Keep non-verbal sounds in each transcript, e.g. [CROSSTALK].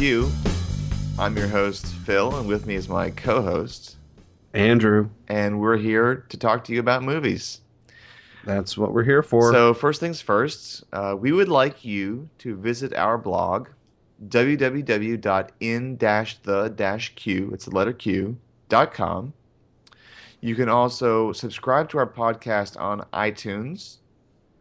Q. I'm your host, Phil, and with me is my co host, Andrew. And we're here to talk to you about movies. That's what we're here for. So, first things first, uh, we would like you to visit our blog, www.in-the-q, it's the letter Q, dot com. You can also subscribe to our podcast on iTunes.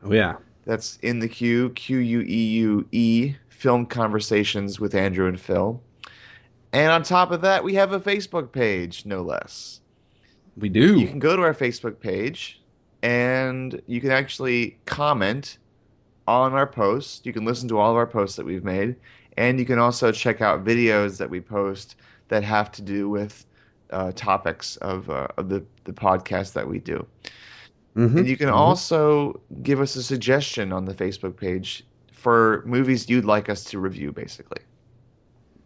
Oh, yeah. That's in the Q, Q U E U E, film conversations with Andrew and Phil. And on top of that, we have a Facebook page, no less. We do. You can go to our Facebook page and you can actually comment on our posts. You can listen to all of our posts that we've made. And you can also check out videos that we post that have to do with uh, topics of, uh, of the, the podcast that we do. Mm-hmm. And you can mm-hmm. also give us a suggestion on the Facebook page for movies you'd like us to review, basically.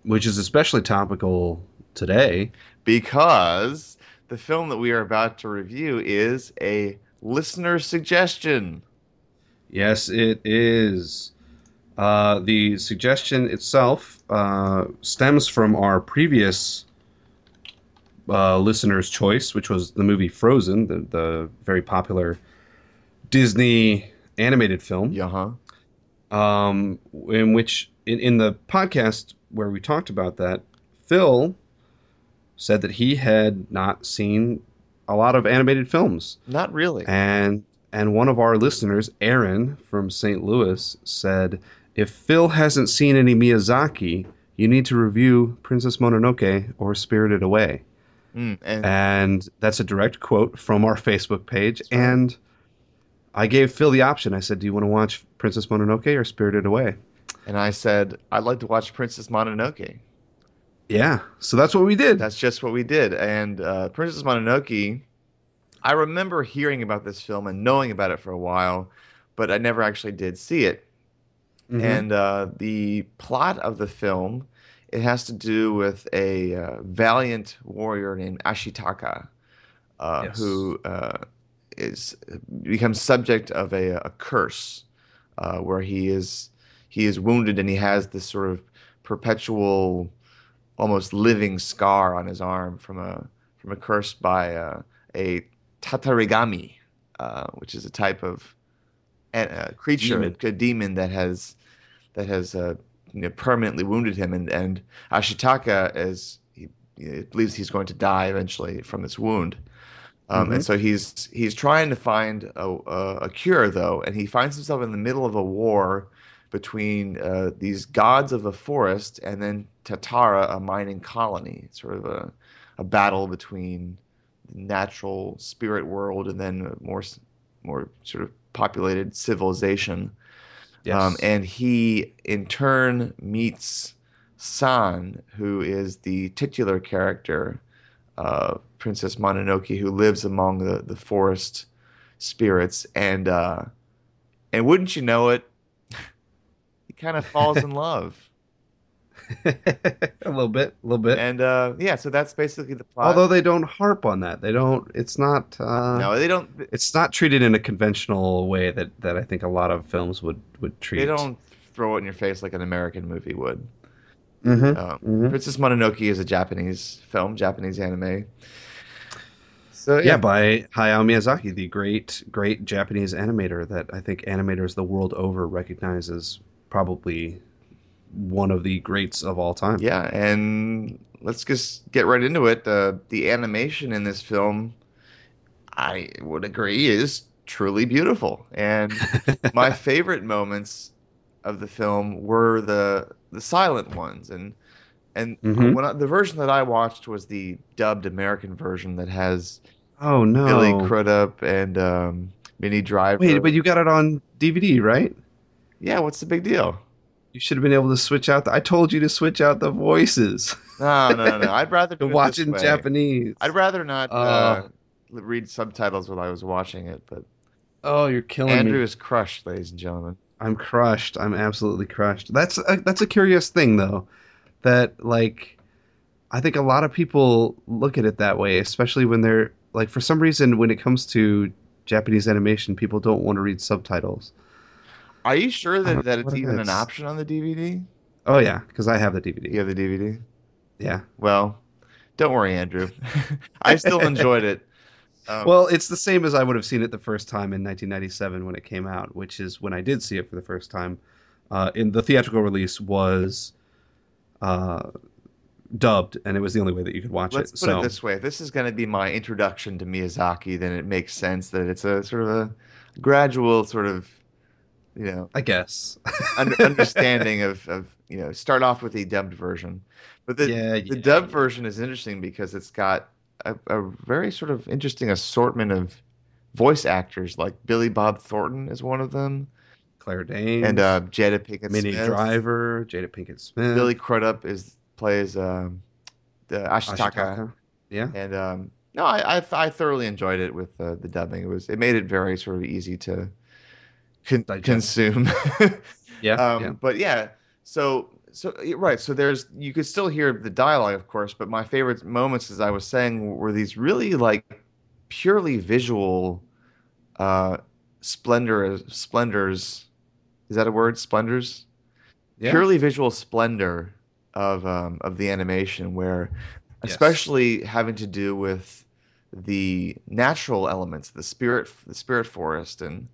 Which is especially topical today. Because the film that we are about to review is a listener suggestion. Yes, it is. Uh, the suggestion itself uh, stems from our previous uh, listener's choice, which was the movie Frozen, the, the very popular Disney animated film. Yeah. huh Um, in which, in, in the podcast where we talked about that, Phil said that he had not seen a lot of animated films. Not really. And and one of our listeners, Aaron from St. Louis, said, "If Phil hasn't seen any Miyazaki, you need to review Princess Mononoke or Spirited Away." Mm, and, and, that's a direct quote from our [LAUGHS] Facebook page. Right. And I gave Phil the option. I said, "Do you want to watch Princess Mononoke or Spirited Away?" And I said, "I'd like to watch Princess Mononoke." Yeah, so that's what we did. That's just what we did. And uh, Princess Mononoke, I remember hearing about this film and knowing about it for a while, but I never actually did see it. Mm-hmm. And uh, the plot of the film it has to do with a uh, valiant warrior named Ashitaka, uh, yes. who uh, is becomes subject of a, a curse, uh, where he is he is wounded and he has this sort of perpetual, almost living scar on his arm from a from a curse by uh, a tatarigami, uh, which is a type of a creature, demon. a demon that has that has you know, permanently wounded him, and and Ashitaka is he, he, believes he's going to die eventually from this wound. Um, mm-hmm. And so he's he's trying to find a, a, a, cure though, and he finds himself in the middle of a war between uh, these gods of the forest and then Tatara, a mining colony. sort of a a battle between the natural spirit world and then more more sort of populated civilization. Yes. Um, and he, in turn, meets San, who is the titular character, uh, Princess Mononoke, who lives among the, the forest spirits. And, uh, and wouldn't you know it, [LAUGHS] he kind of falls in love. [LAUGHS] a little bit, a little bit, and uh, yeah. So that's basically the plot. Although they don't harp on that, they don't. It's not. Uh, no, they don't. It's not treated in a conventional way that that I think a lot of films would would treat. They don't throw it in your face like an American movie would. Mm-hmm. Um, mm-hmm. Princess Mononoke is a Japanese film, Japanese anime. So yeah. yeah. by Hayao Miyazaki, the great, great Japanese animator that I think animators the world over recognizes probably one of the greats of all time. Yeah, and let's just get right into it. Uh, the animation in this film, I would agree, is truly beautiful. And [LAUGHS] my favorite moments of the film were the the silent ones. And and mm-hmm. when I, the version that I watched was the dubbed American version that has oh no Billy Crudup and um, Minnie Driver. Wait, but you got it on DVD, right? Yeah. What's the big deal? You should have been able to switch out. The, I told you to switch out the voices. No, no, no. no. I'd rather [LAUGHS] watch in Japanese. I'd rather not uh, uh, read subtitles while I was watching it. But oh, you're killing Andrew me. is crushed, ladies and gentlemen. I'm crushed. I'm absolutely crushed. That's a, that's a curious thing, though. That like, I think a lot of people look at it that way, especially when they're like, for some reason, when it comes to Japanese animation, people don't want to read subtitles. Are you sure that, that it's even an option on the DVD? Oh yeah, because I have the DVD. You have the DVD. Yeah. Well, don't worry, Andrew. [LAUGHS] I still enjoyed it. Um, well, it's the same as I would have seen it the first time in 1997 when it came out, which is when I did see it for the first time. Uh, in the theatrical release was uh, dubbed, and it was the only way that you could watch Let's it. put so. it this way: this is going to be my introduction to Miyazaki, then it makes sense that it's a sort of a gradual sort of, you know, I guess [LAUGHS] understanding of, of you know start off with the dubbed version, but the yeah, the yeah, dubbed yeah. version is interesting because it's got a, a very sort of interesting assortment of voice actors. Like Billy Bob Thornton is one of them. Claire Danes and uh, Jada Pinkett Minnie Smith. Driver, Jada Pinkett Smith. Billy Crudup is plays um, the Ashitaka. Ashitaka. Yeah, and um, no, I, I, I thoroughly enjoyed it with uh, the dubbing. It was it made it very sort of easy to con- consume. [LAUGHS] yeah, um, yeah, but yeah. So so right. So there's you could still hear the dialogue, of course, but my favorite moments, as I was saying, were these really like purely visual uh, splendor splendors. Is that a word? Splendors. Yeah. Purely visual splendor of um, of the animation, where especially yes. having to do with the natural elements, the spirit, the spirit forest, and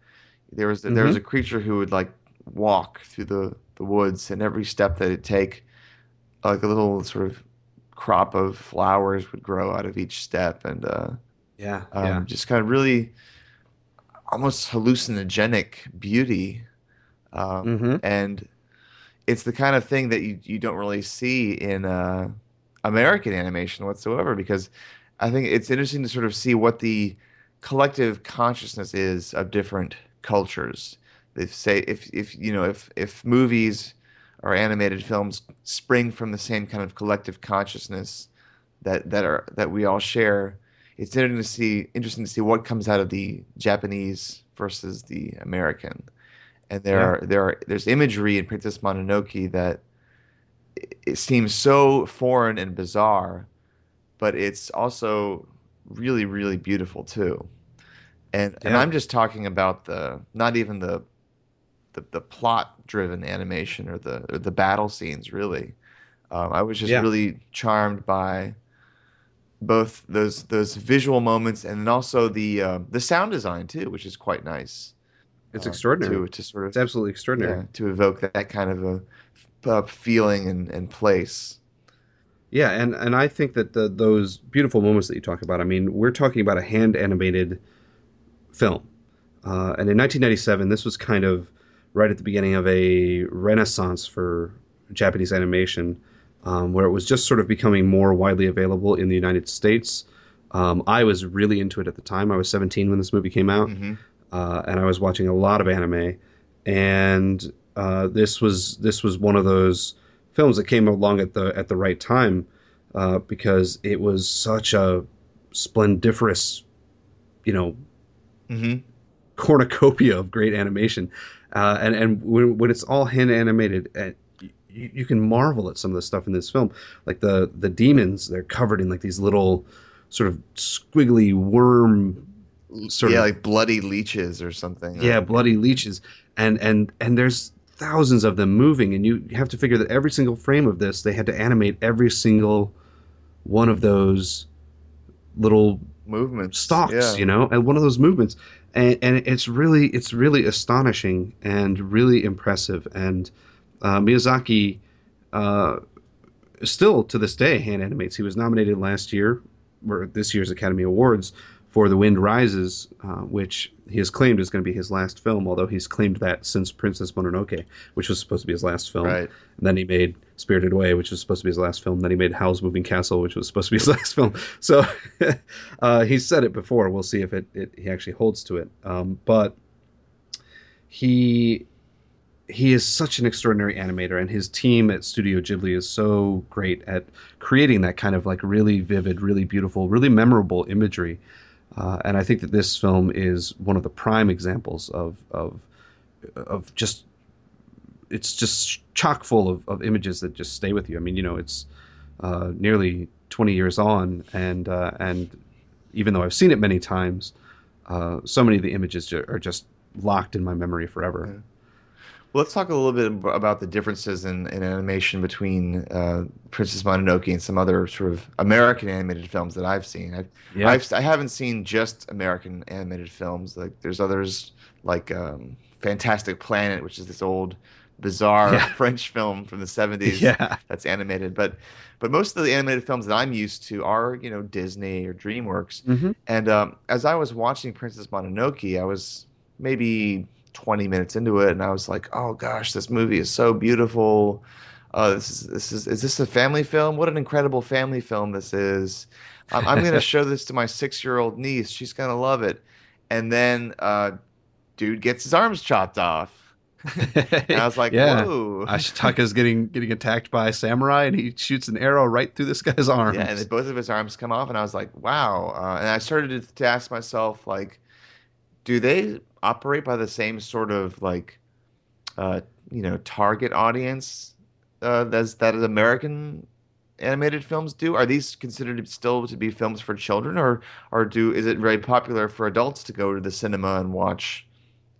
there was mm-hmm. there was mm-hmm. a creature who would like walk through the the woods, and every step that it take, like a little sort of crop of flowers would grow out of each step, and uh, yeah, um, yeah, just kind of really almost hallucinogenic beauty, um, mm-hmm. and it's the kind of thing that you you don't really see in uh, American animation whatsoever because I think it's interesting to sort of see what the collective consciousness is of different cultures. They say if if you know if if movies or animated films spring from the same kind of collective consciousness that that are that we all share, it's interesting to see interesting to see what comes out of the Japanese versus the American and there yeah. are there are there's imagery in Princess Mononoke that it seems so foreign and bizarre, but it's also really really beautiful too. And yeah. and I'm just talking about the not even the the, the plot driven animation or the or the battle scenes really. Um, I was just yeah. really charmed by both those those visual moments and also the uh, the sound design too, which is quite nice. It's uh, extraordinary. To, to sort of, it's absolutely extraordinary. Yeah, to evoke that, that kind of a, a feeling and, and place. Yeah, and, and I think that the, those beautiful moments that you talk about, I mean, we're talking about a hand animated film. Uh, and in 1997, this was kind of right at the beginning of a renaissance for Japanese animation, um, where it was just sort of becoming more widely available in the United States. Um, I was really into it at the time. I was 17 when this movie came out. Mm-hmm uh, and I was watching a lot of anime, and uh, this was this was one of those films that came along at the at the right time uh, because it was such a splendiferous, you know, mm-hmm. cornucopia of great animation, uh, and and when, when it's all hand animated. Uh, you, you can marvel at some of the stuff in this film, like the the demons. They're covered in like these little, sort of squiggly worm sort yeah, of like bloody leeches or something. Yeah, bloody leeches, and and and there's thousands of them moving, and you have to figure that every single frame of this, they had to animate every single one of those little movements, stalks, yeah. you know, and one of those movements, and and it's really it's really astonishing and really impressive, and uh, Miyazaki. Uh, still to this day hand animates. He was nominated last year, or this year's Academy Awards, for The Wind Rises, uh, which he has claimed is going to be his last film, although he's claimed that since Princess Mononoke, which was supposed to be his last film. Right. And then he made Spirited Away, which was supposed to be his last film. Then he made Howl's Moving Castle, which was supposed to be his [LAUGHS] last film. So [LAUGHS] uh, he's said it before. We'll see if it, it he actually holds to it. Um, but he he is such an extraordinary animator, and his team at Studio Ghibli is so great at creating that kind of like really vivid, really beautiful, really memorable imagery. Uh, and I think that this film is one of the prime examples of of of just it's just chock full of, of images that just stay with you. I mean, you know, it's uh, nearly 20 years on, and uh, and even though I've seen it many times, uh, so many of the images are just locked in my memory forever. Let's talk a little bit about the differences in, in animation between uh, Princess Mononoke and some other sort of American animated films that I've seen. I've, Yeah. I've, I haven't seen just American animated films. Like there's others like um, Fantastic Planet, which is this old, bizarre Yeah. [LAUGHS] French film from the 70s Yeah. that's animated. But but most of the animated films that I'm used to are you know Disney or DreamWorks. hmm And um, as I was watching Princess Mononoke, I was maybe 20 minutes into it, and I was like, "Oh gosh, this movie is so beautiful. Uh, this is this is is this a family film? What an incredible family film this is. I'm, I'm going [LAUGHS] to show this to my six year old niece. She's going to love it." And then, uh, dude gets his arms chopped off, [LAUGHS] and I was like, yeah. "Whoa!" Ashitaka's getting getting attacked by a samurai, and he shoots an arrow right through this guy's arm. Yeah, and both of his arms come off, and I was like, "Wow!" Uh, and I started to, to ask myself, like, do they operate by the same sort of like, uh, you know, target audience uh, as that American animated films do? Are these considered still to be films for children, or or do is it very popular for adults to go to the cinema and watch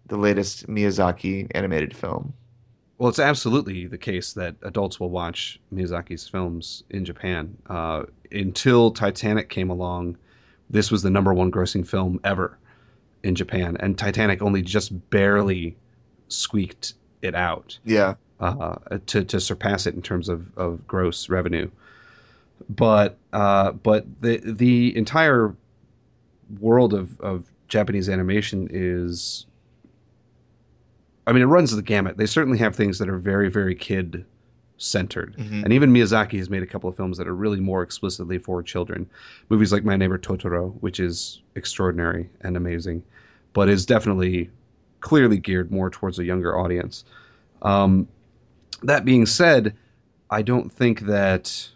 the latest Miyazaki animated film? Well, it's absolutely the case that adults will watch Miyazaki's films in Japan. Uh, until Titanic came along, this was the number one grossing film ever in Japan, and Titanic only just barely squeaked it out Yeah, uh, to to surpass it in terms of, of gross revenue. But uh, but the the entire world of, of Japanese animation is I mean it runs the gamut. They certainly have things that are very, very kid centered. Mhm. And even Miyazaki has made a couple of films that are really more explicitly for children. Movies like My Neighbor Totoro, which is extraordinary and amazing, but is definitely clearly geared more towards a younger audience. Um, that being said, I don't think that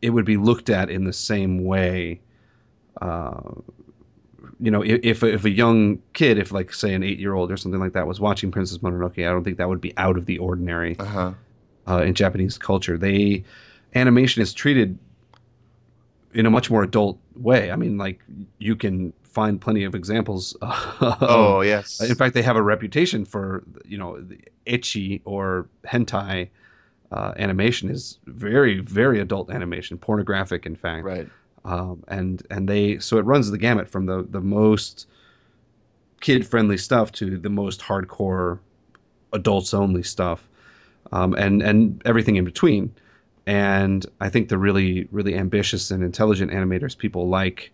it would be looked at in the same way. Uh, you know, if, if if a young kid, if like say an eight year old or something like that, was watching Princess Mononoke, I don't think that would be out of the ordinary uh huh. Uh, in Japanese culture. They animation is treated in a much more adult way. I mean, like you can find plenty of examples. [LAUGHS] Oh yes. in fact, they have a reputation for you know the ecchi or hentai uh, animation is very very adult animation, pornographic in fact. right. Um, and and they so it runs the gamut from the the most kid friendly stuff to the most hardcore adults only stuff, um, and and everything in between. And I think the really really ambitious and intelligent animators, people like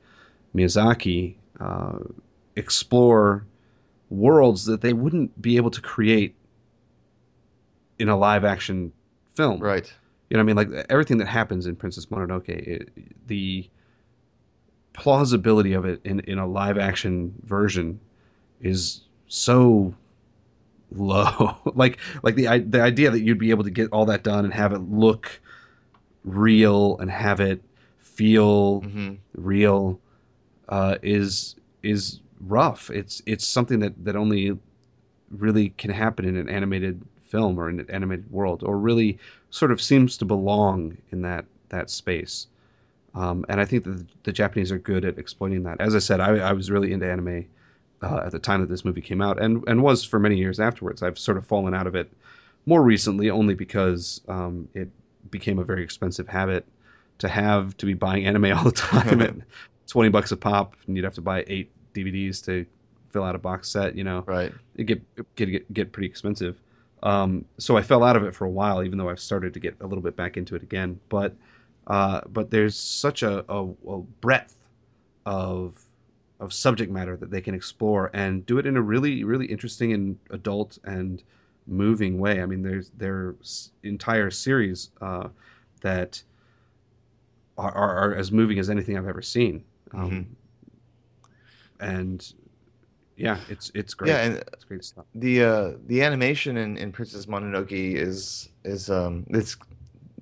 Miyazaki, uh, explore worlds that they wouldn't be able to create in a live action film. Right. You know, what I mean, like everything that happens in Princess Mononoke, it, the plausibility of it in, in a live action version is so low. [LAUGHS] like, like the the idea that you'd be able to get all that done and have it look real and have it feel hmm real uh, is is rough. It's it's something that that only really can happen in an animated film or in an animated world, or really sort of seems to belong in that that space. Um, and I think that the Japanese are good at exploiting that. As I said, I, I was really into anime uh, at the time that this movie came out, and and was for many years afterwards. I've sort of fallen out of it more recently, only because um, it became a very expensive habit to have to be buying anime [LAUGHS] all the time at [LAUGHS] 20 bucks a pop and you'd have to buy eight DVDs to fill out a box set, you know. Right. It get get get, get pretty expensive. Um, so I fell out of it for a while even though I've started to get a little bit back into it again. But uh, but there's such a, a, a breadth of of subject matter that they can explore and do it in a really really interesting and adult and moving way. I mean, there's there's entire series uh, that are, are, are as moving as anything I've ever seen. Um, And yeah, it's it's great. Yeah, and it's great stuff. the uh the animation in, in Princess Mononoke is is um it's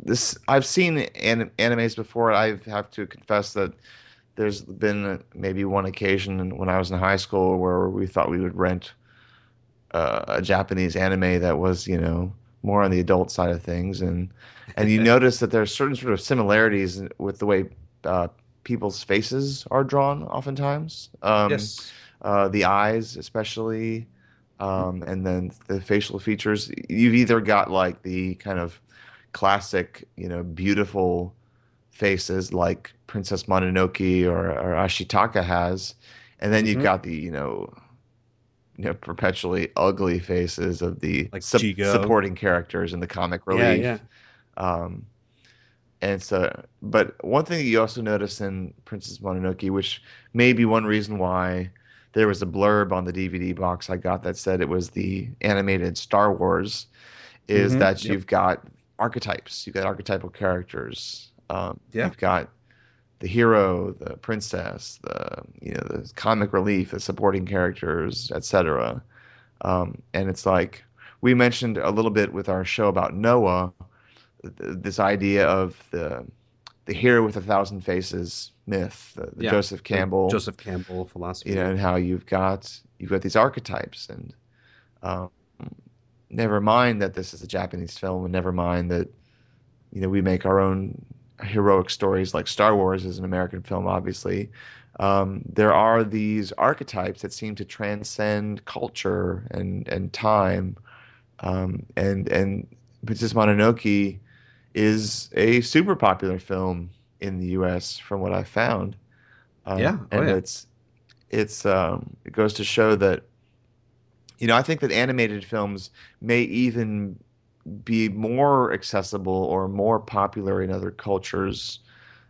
this I've seen anim- animes before. I have to confess that there's been maybe one occasion when I was in high school where we thought we would rent uh, a Japanese anime that was you know more on the adult side of things, and and you [LAUGHS] notice that there's certain sort of similarities with the way uh, people's faces are drawn, oftentimes. Um, yes. uh, the eyes, especially. Um, and then the facial features, you've either got like the kind of classic, you know, beautiful faces like Princess Mononoke or, or Ashitaka has, and then you've Mhm. got the you know, you know, perpetually ugly faces of the Like Jigo. supporting characters in the comic relief. Yeah, yeah. Um, and so, but one thing that you also notice in Princess Mononoke, which may be one reason why there was a blurb on the DVD box I got that said it was the animated Star Wars, is Mhm, that yep. you've got archetypes. You've got archetypal characters. Um, Yeah. You've got the hero, the princess, the you know the comic relief, the supporting characters, etc. Um, and it's like we mentioned a little bit with our show about Noah, th- this idea of the the hero with a thousand faces myth, the, the Yeah. Joseph Campbell, Joseph Campbell philosophy. you know, and how you've got you've got these archetypes, and um, never mind that this is a Japanese film, and never mind that you know we make our own heroic stories like Star Wars is an American film, obviously. Um, there are these archetypes that seem to transcend culture and and time, um, and and Princess Mononoke is a super popular film in the U.S. from what I found. Um, Yeah. Oh, and yeah. it's it's um, it goes to show that you know I think that animated films may even be more accessible or more popular in other cultures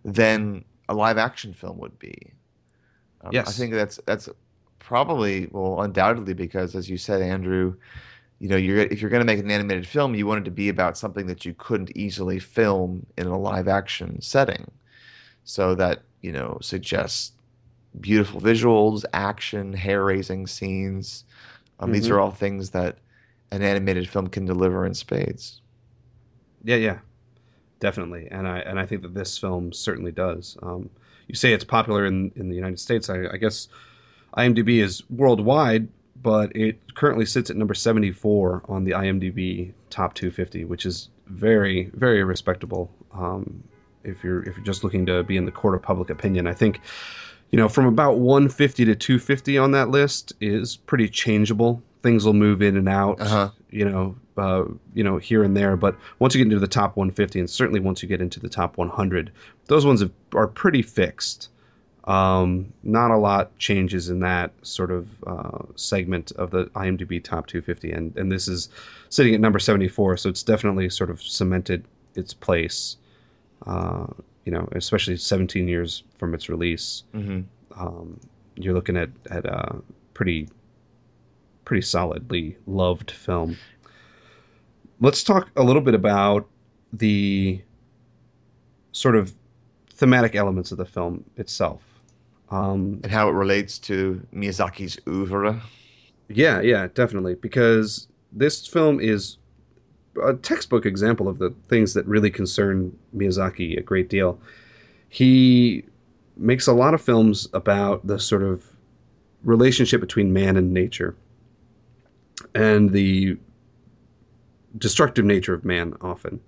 than a live action film would be. Um, I think that's that's probably well undoubtedly because as you said Andrew you know you're if you're going to make an animated film you want it to be about something that you couldn't easily film in a live action setting so that you know suggests beautiful visuals action hair raising scenes um, these Mhm. are all things that an animated film can deliver in spades Yeah, yeah, definitely, and I and I think that this film certainly does. Um, you say it's popular in in the United States. I, I guess IMDb is worldwide, but it currently sits at number seventy four on the IMDb top two fifty, which is very very respectable. Um, if you're if you're just looking to be in the court of public opinion, I think you know from about 150 to 250 on that list is pretty changeable. Things will move in and out Uh-huh. you know, uh, you know, here and there. But once you get into the top 150, and certainly once you get into the top 100, those ones have, are pretty fixed. Um, not a lot changes in that sort of uh, segment of the IMDb top 250, and and this is sitting at number 74, so it's definitely sort of cemented its place. Uh, you know, especially 17 years from its release, hmm um, you're looking at at a pretty pretty solidly loved film. Let's talk a little bit about the sort of thematic elements of the film itself. Um, and how it relates to Miyazaki's oeuvre yeah, yeah, definitely, because this film is a textbook example of the things that really concern Miyazaki a great deal. He makes a lot of films about the sort of relationship between man and nature and the destructive nature of man often.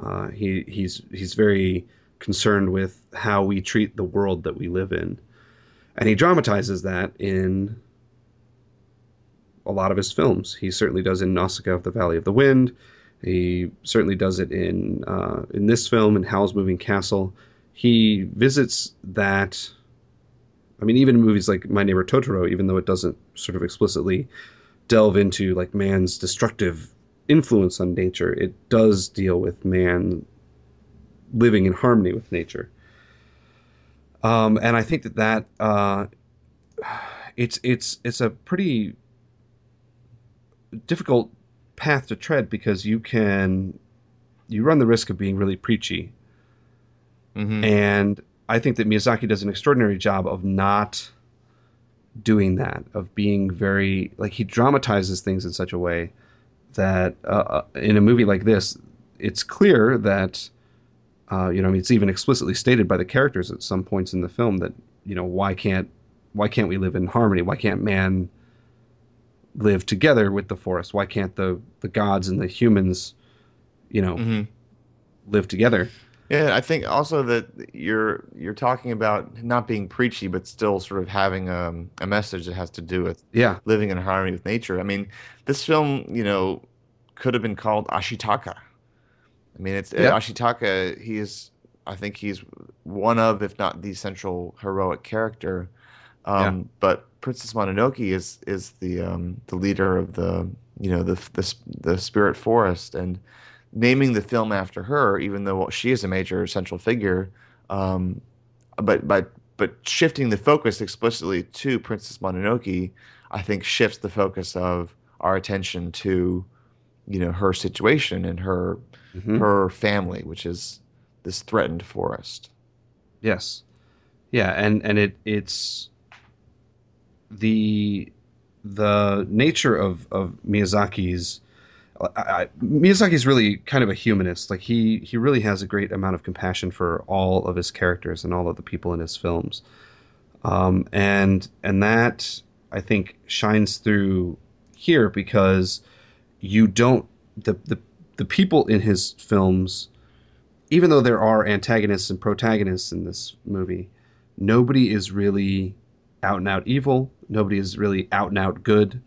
Uh, he, he's, he's very concerned with how we treat the world that we live in. And he dramatizes that in a lot of his films. He certainly does in Nausicaa of the Valley of the Wind. He certainly does it in uh, in this film in Howl's Moving Castle. He visits that. I mean, even movies like My Neighbor Totoro, even though it doesn't sort of explicitly delve into like man's destructive influence on nature, it does deal with man living in harmony with nature. Um, and I think that that uh, it's it's it's a pretty difficult path to tread because you can you run the risk of being really preachy hmm and i think that miyazaki does an extraordinary job of not doing that of being very like he dramatizes things in such a way that uh, in a movie like this it's clear that uh, you know I mean, it's even explicitly stated by the characters at some points in the film that you know why can't why can't we live in harmony? Why can't man live together with the forest? Why can't the the gods and the humans you know hmm live together Yeah, I think also that you're you're talking about not being preachy, but still sort of having um, a message that has to do with Yeah, living in harmony with nature. I mean, this film, you know, could have been called Ashitaka. I mean, it's Yeah. Ashitaka. He is, I think, he's one of, if not the central heroic character. Um, But Princess Mononoke is is the um, the leader of the you know the the the spirit forest, and naming the film after her, even though she is a major central figure, um, but but but shifting the focus explicitly to Princess Mononoke, I think shifts the focus of our attention to you know her situation and her Mhm. her family, which is this threatened forest. Yes. Yeah, and and it it's the the nature of of Miyazaki's I, Miyazaki's really kind of a humanist. Like he he really has a great amount of compassion for all of his characters and all of the people in his films. Um, and and that I think shines through here because you don't the the the people in his films even though there are antagonists and protagonists in this movie, nobody is really out and out evil. Nobody is really out and out good.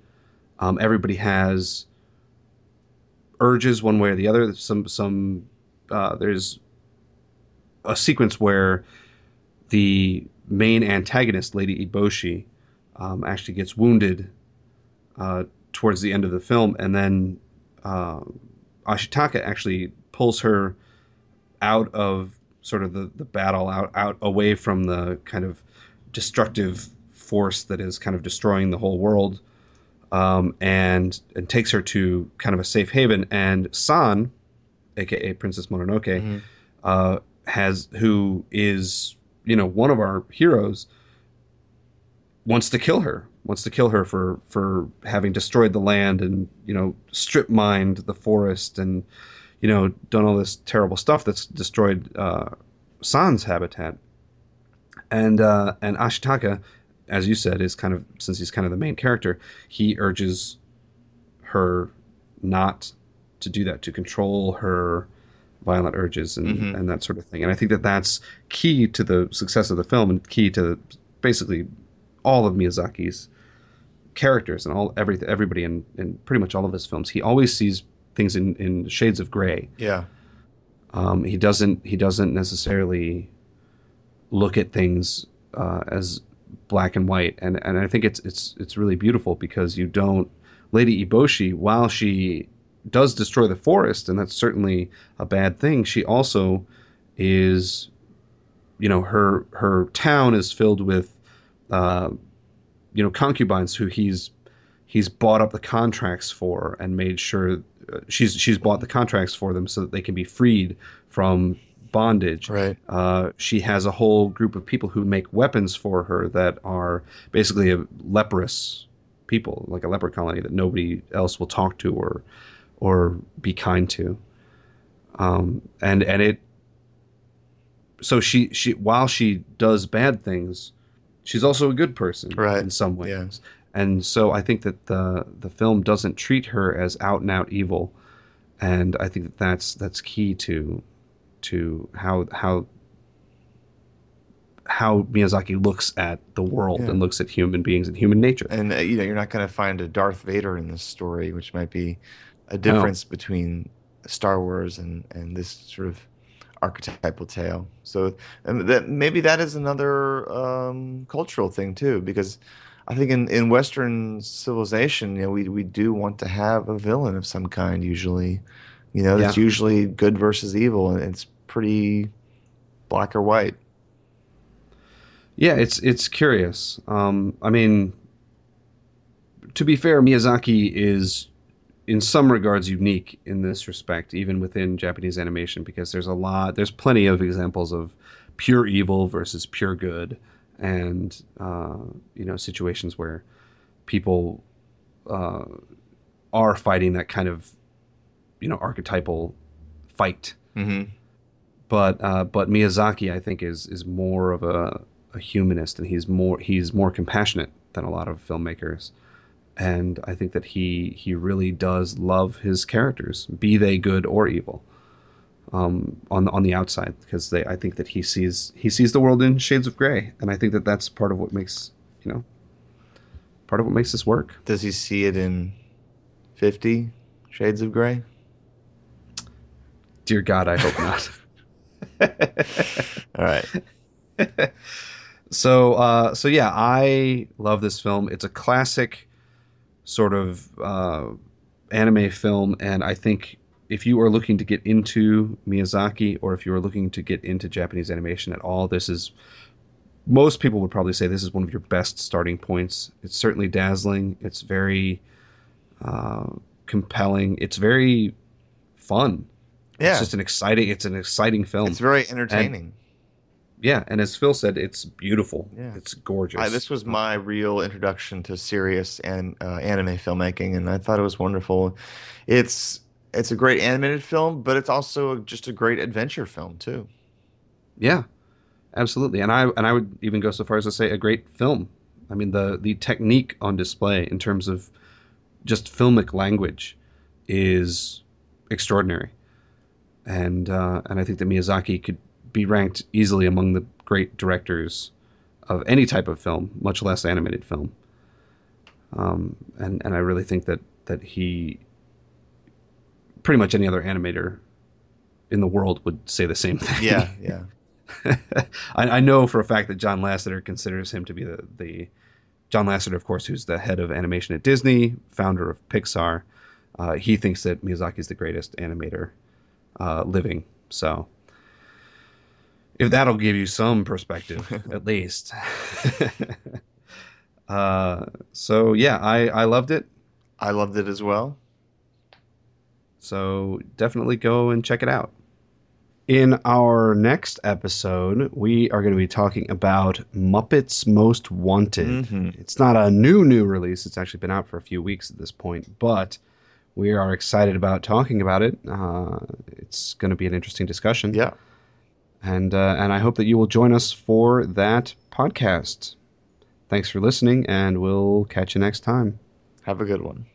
Um, everybody has urges one way or the other. Some some uh, there's a sequence where the main antagonist, Lady Eboshi, um, actually gets wounded uh, towards the end of the film, and then uh, Ashitaka actually pulls her out of sort of the, the battle, out out away from the kind of destructive force that is kind of destroying the whole world, um, and and takes her to kind of a safe haven. And San, aka Princess Mononoke, Mhm. uh, has who is you know one of our heroes wants to kill her wants to kill her for for having destroyed the land and you know strip mined the forest and you know done all this terrible stuff that's destroyed uh, San's habitat and uh, and Ashitaka as you said is kind of since he's kind of the main character he urges her not to do that to control her violent urges and, Mhm. and that sort of thing and I think that that's key to the success of the film and key to basically all of Miyazaki's characters and all every everybody in, in pretty much all of his films. He always sees things in, in shades of gray. Yeah, Um, he doesn't he doesn't necessarily look at things uh, as black and white, and and I think it's it's it's really beautiful because you don't Lady Eboshi while she does destroy the forest, and that's certainly a bad thing. She also is, you know, her her town is filled with, uh, you know, concubines who he's he's bought up the contracts for and made sure uh, she's she's bought the contracts for them so that they can be freed from bondage. right. Uh, she has a whole group of people who make weapons for her that are basically a leprous people, like a leper colony that nobody else will talk to or or be kind to. Um, and and it so she she while she does bad things, she's also a good person Right. in some ways. Yeah. And so I think that the the film doesn't treat her as out and out evil, and I think that that's that's key to to how how how Miyazaki looks at the world Yeah. and looks at human beings and human nature. And uh, you know, you're not going to find a Darth Vader in this story, which might be a difference between Star Wars and and this sort of archetypal tale. So and that maybe that is another um, cultural thing too, because I think in, in Western civilization, you know, we we do want to have a villain of some kind. Usually, you know, it's usually good versus evil, and it's pretty black or white. Yeah, it's it's curious. Um, I mean, to be fair, Miyazaki is in some regards unique in this respect, even within Japanese animation, because there's a lot, there's plenty of examples of pure evil versus pure good, and uh, you know situations where people uh, are fighting that kind of you know archetypal fight hmm but uh, but Miyazaki, I think, is is more of a, a humanist, and he's more he's more compassionate than a lot of filmmakers, and I think that he he really does love his characters, be they good or evil. um, on on the outside because they I think that he sees he sees the world in shades of gray, and I think that that's part of what makes you know part of what makes this work. Does he see it in Fifty Shades of Grey? Dear God, I hope not. [LAUGHS] All right. so uh, so yeah, I love this film. It's a classic sort of uh, anime film, and I think if you are looking to get into Miyazaki or if you are looking to get into Japanese animation at all, this is most people would probably say this is one of your best starting points. It's certainly dazzling. It's very uh, compelling. It's very fun. Yeah. It's just an exciting. It's an exciting film. It's very entertaining. And, yeah, and as Phil said, it's beautiful. Yeah. It's gorgeous. I, this was my real introduction to serious and uh, anime filmmaking, and I thought it was wonderful. It's it's a great animated film, but it's also just a great adventure film too. Yeah, absolutely. And I and I would even go so far as to say a great film. I mean the the technique on display in terms of just filmic language is extraordinary, and uh, and I think that Miyazaki could be ranked easily among the great directors of any type of film, much less animated film. Um, and and I really think that that he pretty much any other animator in the world would say the same thing. Yeah, [LAUGHS] yeah. I, I, know for a fact that John Lasseter considers him to be the, the John Lasseter, of course, who's the head of animation at Disney, founder of Pixar. Uh, he thinks that Miyazaki is the greatest animator uh, living. So, if that'll give you some perspective, [LAUGHS] at least. [LAUGHS] uh, so yeah, I I loved it. I loved it as well. So definitely go and check it out. In our next episode, we are going to be talking about Muppets Most Wanted. Mm-hmm. It's not a new, new release. It's actually been out for a few weeks at this point, but we are excited about talking about it. Uh, it's going to be an interesting discussion. Yeah. And, uh, and I hope that you will join us for that podcast. Thanks for listening, and we'll catch you next time. Have a good one.